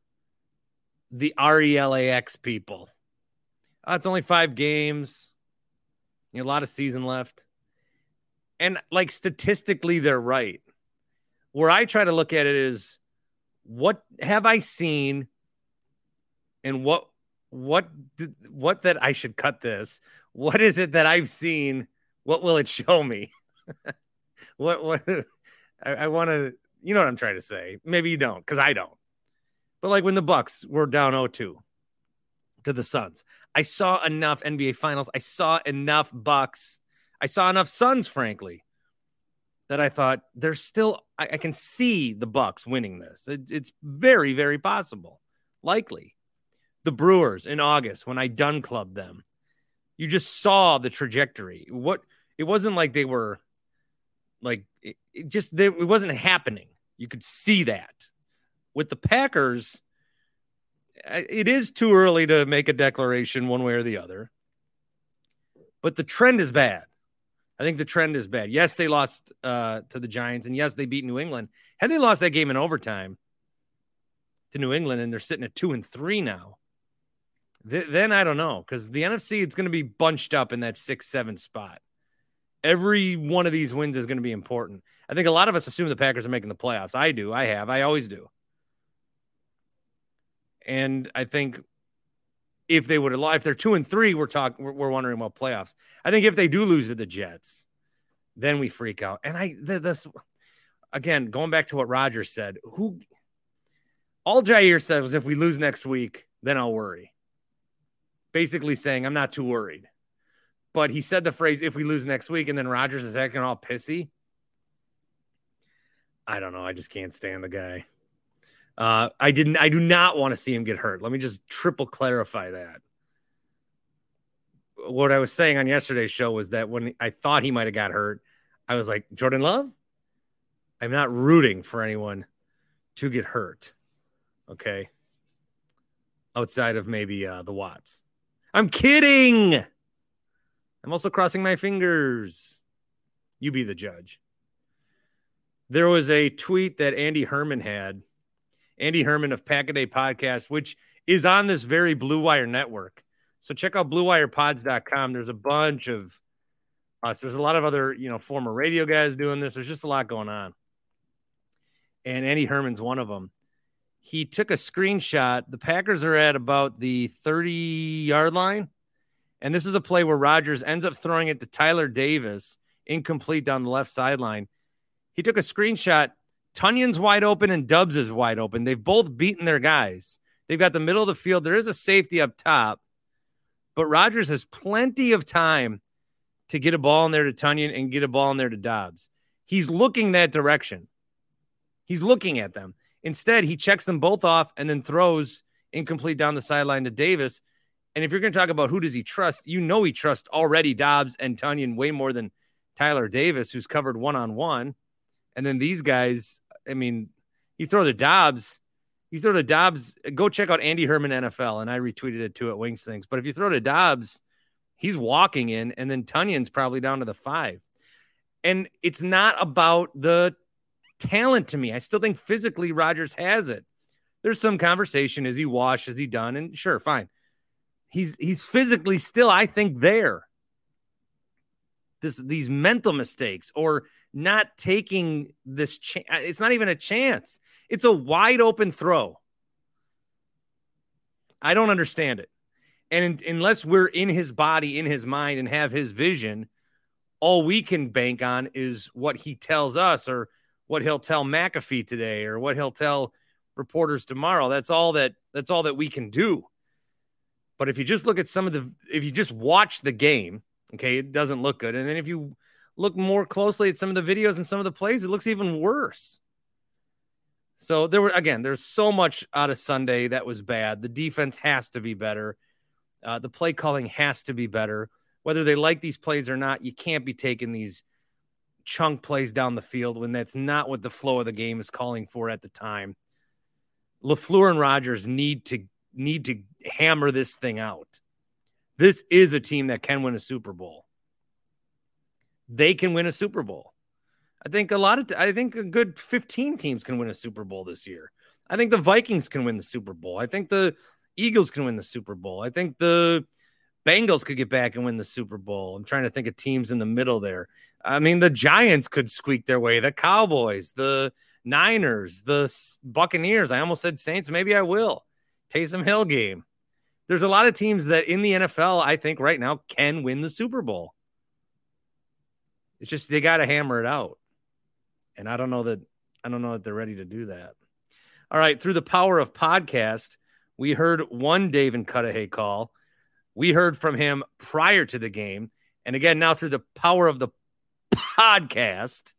the RELAX people. Oh, it's only five games. You know, a lot of season left. And like statistically, they're right. Where I try to look at it is what have I seen and what what did, what that I should cut this? What is it that I've seen? What will it show me? *laughs* what what I, I want to you know what I'm trying to say. Maybe you don't, because I don't. But like when the Bucks were down 0-2 to the Suns, I saw enough NBA Finals. I saw enough Bucks. I saw enough Suns, frankly, that I thought there's still. I, I can see the Bucks winning this. It, it's very, very possible, likely. The Brewers in August when I done clubbed them, you just saw the trajectory. What it wasn't like they were like it, it just they, it wasn't happening. You could see that with the Packers. It is too early to make a declaration one way or the other, but the trend is bad. I think the trend is bad. Yes, they lost uh, to the Giants, and yes, they beat New England. Had they lost that game in overtime to New England, and they're sitting at two and three now, th- then I don't know because the NFC it's going to be bunched up in that six seven spot. Every one of these wins is going to be important. I think a lot of us assume the Packers are making the playoffs. I do. I have. I always do. And I think if they would have, if they're two and three, we're talking, we're, we're, wondering about playoffs. I think if they do lose to the Jets, then we freak out. And I, this, again, going back to what Rodgers said, who, all Jair said was if we lose next week, then I'll worry. Basically saying, I'm not too worried but he said the phrase if we lose next week and then Rodgers is acting all pissy. I don't know. I just can't stand the guy. Uh, I didn't I do not want to see him get hurt. Let me just triple clarify that. What I was saying on yesterday's show was that when I thought he might have got hurt, I was like, Jordan Love, I'm not rooting for anyone to get hurt. Okay. Outside of maybe uh, the Watts. I'm kidding. I'm also crossing my fingers. You be the judge. There was a tweet that Andy Herman had. Andy Herman of Packaday Podcast, which is on this very Blue Wire network. So check out bluewirepods.com. There's a bunch of us. There's a lot of other, you know, former radio guys doing this. There's just a lot going on. And Andy Herman's one of them. He took a screenshot. The Packers are at about the 30 yard line and this is a play where Rodgers ends up throwing it to Tyler Davis, incomplete down the left sideline. He took a screenshot. Tonyan's wide open and Doubs is wide open. They've both beaten their guys. They've got the middle of the field. There is a safety up top, but Rodgers has plenty of time to get a ball in there to Tonyan and get a ball in there to Doubs. He's looking that direction. He's looking at them. Instead, he checks them both off and then throws incomplete down the sideline to Davis. And if you're going to talk about who does he trust, you know he trusts already Doubs and Tonyan way more than Tyler Davis, who's covered one on one. And then these guys, I mean, you throw the Doubs, you throw the Doubs, go check out Andy Herman NFL. And I retweeted it too at Wings Things. But if you throw the Doubs, he's walking in, and then Tonyan's probably down to the five. And it's not about the talent to me. I still think physically Rodgers has it. There's some conversation. Is he washed? Is he done? And sure, fine he's he's physically still, I think, there. This these mental mistakes or not taking this chance. Uh, it's not even a chance. It's a wide open throw. I don't understand it. And in, unless we're in his body, in his mind, and have his vision, all we can bank on is what he tells us or what he'll tell McAfee today or what he'll tell reporters tomorrow. That's all that that's all that we can do. But if you just look at some of the, if you just watch the game, okay, it doesn't look good. And then if you look more closely at some of the videos and some of the plays, it looks even worse. So there were again, there's so much out of Sunday that was bad. The defense has to be better. Uh, the play calling has to be better. Whether they like these plays or not, you can't be taking these chunk plays down the field when that's not what the flow of the game is calling for at the time. LaFleur and Rodgers need to need to hammer this thing out. This is a team that can win a Super Bowl. They can win a Super Bowl. I think a lot of, I think a good 15 teams can win a Super Bowl this year. I think the Vikings can win the Super Bowl. I think the Eagles can win the Super Bowl. I think the Bengals could get back and win the Super Bowl. I'm trying to think of teams in the middle there. I mean, the Giants could squeak their way, the Cowboys, the Niners, the Buccaneers. I almost said Saints. Maybe I will. Taysom Hill game. There's a lot of teams that in the NFL, I think right now can win the Super Bowl. It's just they got to hammer it out. And I don't know that I don't know that they're ready to do that. All right, through the power of podcast, we heard one David Cudahy call. We heard from him prior to the game. And again, now through the power of the podcast,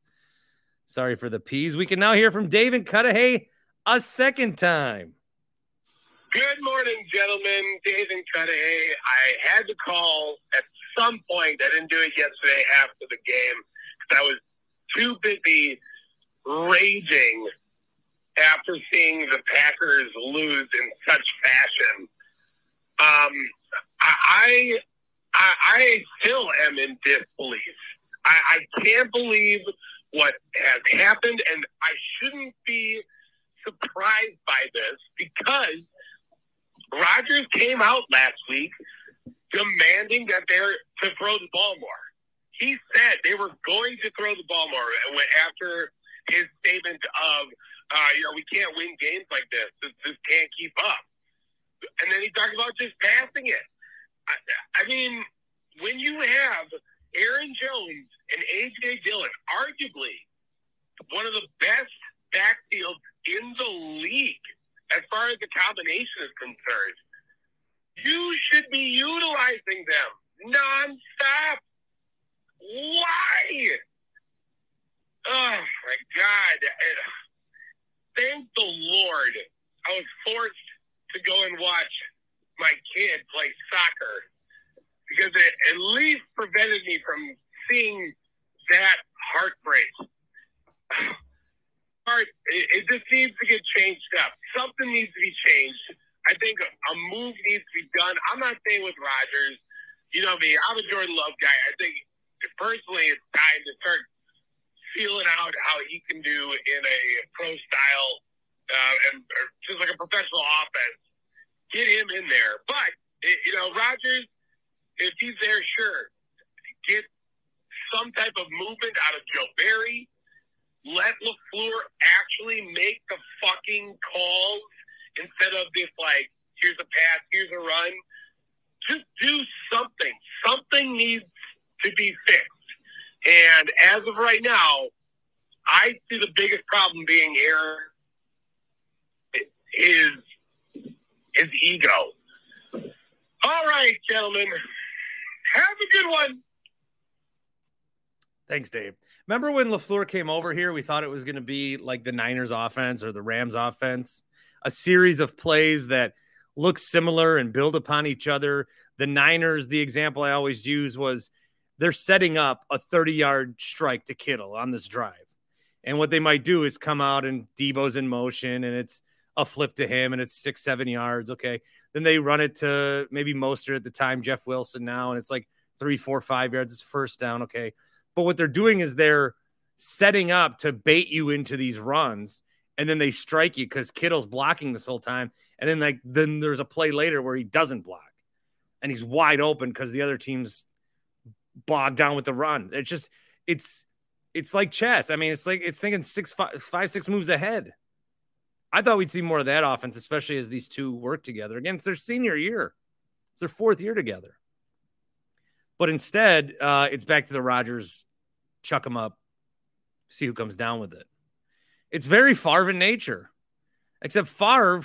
sorry for the P's, we can now hear from David Cudahy a second time. Good morning, gentlemen. David Cudahy. I had to call at some point. I didn't do it yesterday after the game because I was too busy raging after seeing the Packers lose in such fashion. Um, I, I, I still am in disbelief. I, I can't believe what has happened, and I shouldn't be surprised by this because Rodgers came out last week demanding that they're to throw the ball more. He said they were going to throw the ball more after his statement of, uh, you know, we can't win games like this. This, this can't keep up. And then he talked about just passing it. I, I mean, when you have Aaron Jones and AJ Dillon, arguably one of the best backfields in the league as far as the combination is concerned, you should be utilizing them nonstop. Why? Oh my God. Uh, thank the Lord I was forced to go and watch my kid play soccer because it at least prevented me from seeing that heartbreak. *sighs* Heart, it, it just needs to get changed up. Something needs to be changed. I think a, move needs to be done. I'm not saying with Rodgers. You know me. I'm a Jordan Love guy. I think personally, it's time to start feeling out how he can do in a pro style uh, and just like a professional offense. Get him in there. But you know, Rodgers, if he's there, sure, get some type of movement out of Joe Barry. Let Lafleur actually make the fucking calls instead of this like, here's a pass, here's a run. Just do something. Something needs to be fixed. And as of right now, I see the biggest problem being here is his ego. All right, gentlemen. Have a good one. Thanks, Dave. Remember when LaFleur came over here? We thought it was going to be like the Niners offense or the Rams offense, a series of plays that look similar and build upon each other. The Niners, the example I always use was they're setting up a 30 yard strike to Kittle on this drive. And what they might do is come out and Deebo's in motion and it's a flip to him and it's six, seven yards. Okay. Then they run it to maybe Mostert at the time, Jeff Wilson now, and it's like three, four, five yards. It's first down. Okay. But what they're doing is they're setting up to bait you into these runs and then they strike you because Kittle's blocking this whole time. And then like then there's a play later where he doesn't block and he's wide open because the other team's bogged down with the run. It's just it's it's like chess. I mean, it's like it's thinking six five, five six moves ahead. I thought we'd see more of that offense, especially as these two work together. Again, it's their senior year, it's their fourth year together. But instead, uh, it's back to the Rodgers chuck them up, see who comes down with it. It's very Favre in nature, except Favre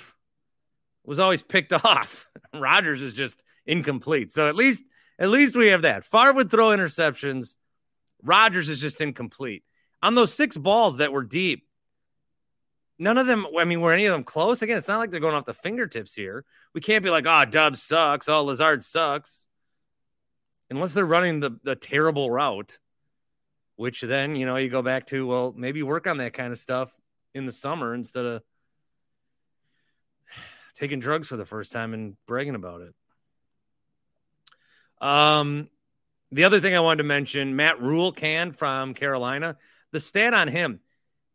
was always picked *laughs* off. Rodgers is just incomplete. So at least at least we have that. Favre would throw interceptions. Rodgers is just incomplete. On those six balls that were deep, none of them, I mean, were any of them close? Again, it's not like they're going off the fingertips here. We can't be like, oh, Dub sucks. Oh, Lazard sucks. Unless they're running the, the terrible route, which then, you know, you go back to, well, maybe work on that kind of stuff in the summer instead of taking drugs for the first time and bragging about it. Um, the other thing I wanted to mention Matt Rhule can from Carolina. The stat on him,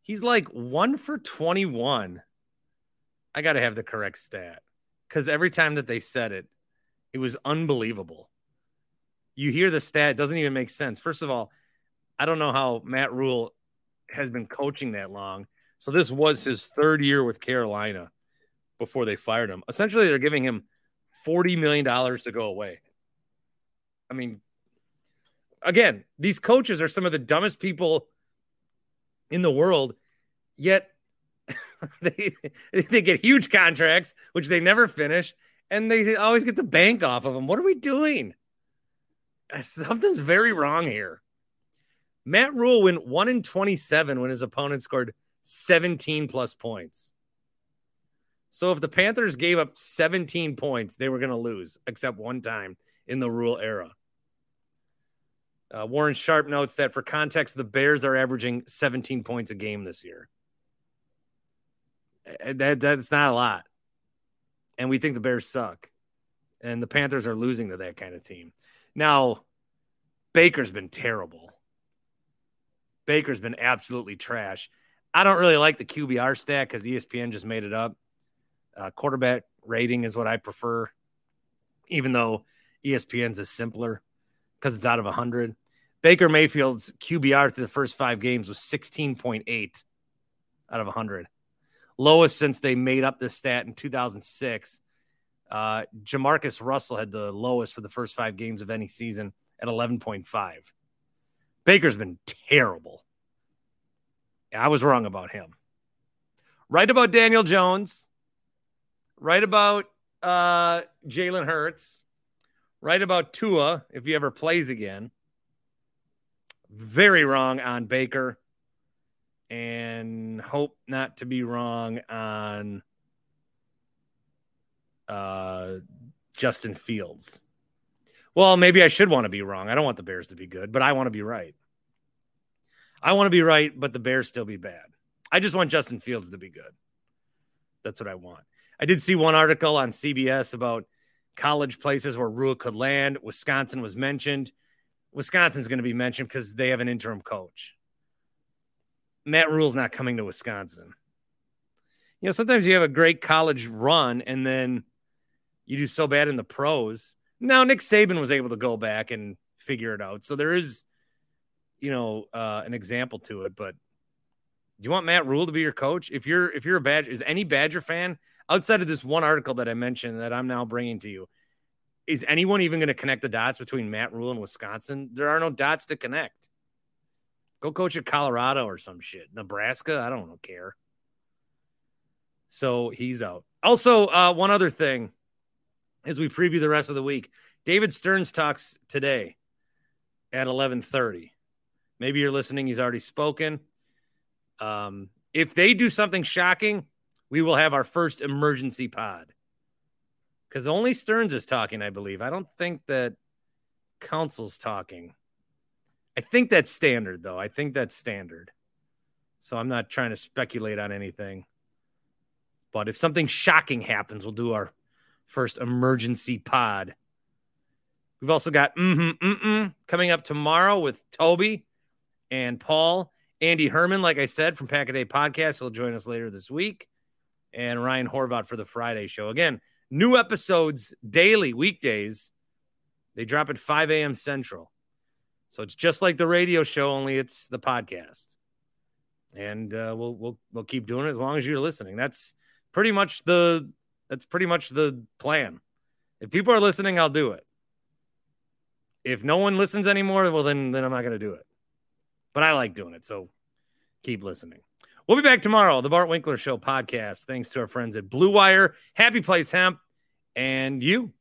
he's like one for 21. I got to have the correct stat because every time that they said it, it was unbelievable. You hear the stat, doesn't even make sense. First of all, I don't know how Matt Rhule has been coaching that long. So this was his third year with Carolina before they fired him. Essentially, they're giving him $40 million to go away. I mean, again, these coaches are some of the dumbest people in the world, yet *laughs* they they get huge contracts, which they never finish, and they always get the bank off of them. What are we doing? Something's very wrong here. Matt Rhule went one in 27 when his opponent scored 17 plus points. So if the Panthers gave up 17 points, they were going to lose, except one time in the Rhule era. Uh, Warren Sharp notes that for context, the Bears are averaging 17 points a game this year. That, that's not a lot. And we think the Bears suck. And the Panthers are losing to that kind of team. Now, Baker's been terrible. Baker's been absolutely trash. I don't really like the QBR stat because ESPN just made it up. Uh, quarterback rating is what I prefer, even though ESPN's is simpler because it's out of 100. Baker Mayfield's QBR through the first five games was 16.8 out of 100. Lowest since they made up this stat in 2006. Uh, JaMarcus Russell had the lowest for the first five games of any season at 11.5. Baker's been terrible. I was wrong about him. Right about Daniel Jones. Right about uh, Jalen Hurts. Right about Tua, if he ever plays again. Very wrong on Baker. And hope not to be wrong on uh, Justin Fields. Well, maybe I should want to be wrong. I don't want the Bears to be good, but I want to be right. I want to be right, but the Bears still be bad. I just want Justin Fields to be good. That's what I want. I did see one article on CBS about college places where Rhule could land. Wisconsin was mentioned. Wisconsin's going to be mentioned because they have an interim coach. Matt Rhule's not coming to Wisconsin. You know, sometimes you have a great college run and then you do so bad in the pros now Nick Saban was able to go back and figure it out. So there is, you know, uh, an example to it. But do you want Matt Rhule to be your coach? If you're if you're a Badger, is any Badger fan outside of this one article that I mentioned that I'm now bringing to you? Is anyone even going to connect the dots between Matt Rhule and Wisconsin? There are no dots to connect. Go coach at Colorado or some shit. Nebraska, I don't care. So he's out. Also, uh, one other thing as we preview the rest of the week. David Stearns talks today at 11:30. Maybe you're listening, he's already spoken. Um, if they do something shocking, we will have our first emergency pod. Cuz only Stearns is talking, I believe. I don't think that Counsell's talking. I think that's standard though. I think that's standard. So I'm not trying to speculate on anything. But if something shocking happens, we'll do our first emergency pod. We've also got mm-hmm, mm-mm coming up tomorrow with Toby and Paul. Andy Herman, like I said, from Pack a Day Podcast, will join us later this week. And Ryan Horvat for the Friday show. Again, new episodes daily, weekdays. They drop at 5 a.m. Central. So it's just like the radio show, only it's the podcast. And uh, we'll we'll we'll keep doing it as long as you're listening. That's pretty much the that's pretty much the plan. If people are listening, I'll do it. If no one listens anymore, well then then I'm not going to do it. But I like doing it, so keep listening. We'll be back tomorrow, the Bart Winkler Show podcast. Thanks to our friends at Blue Wire, Happy Place Hemp, and you.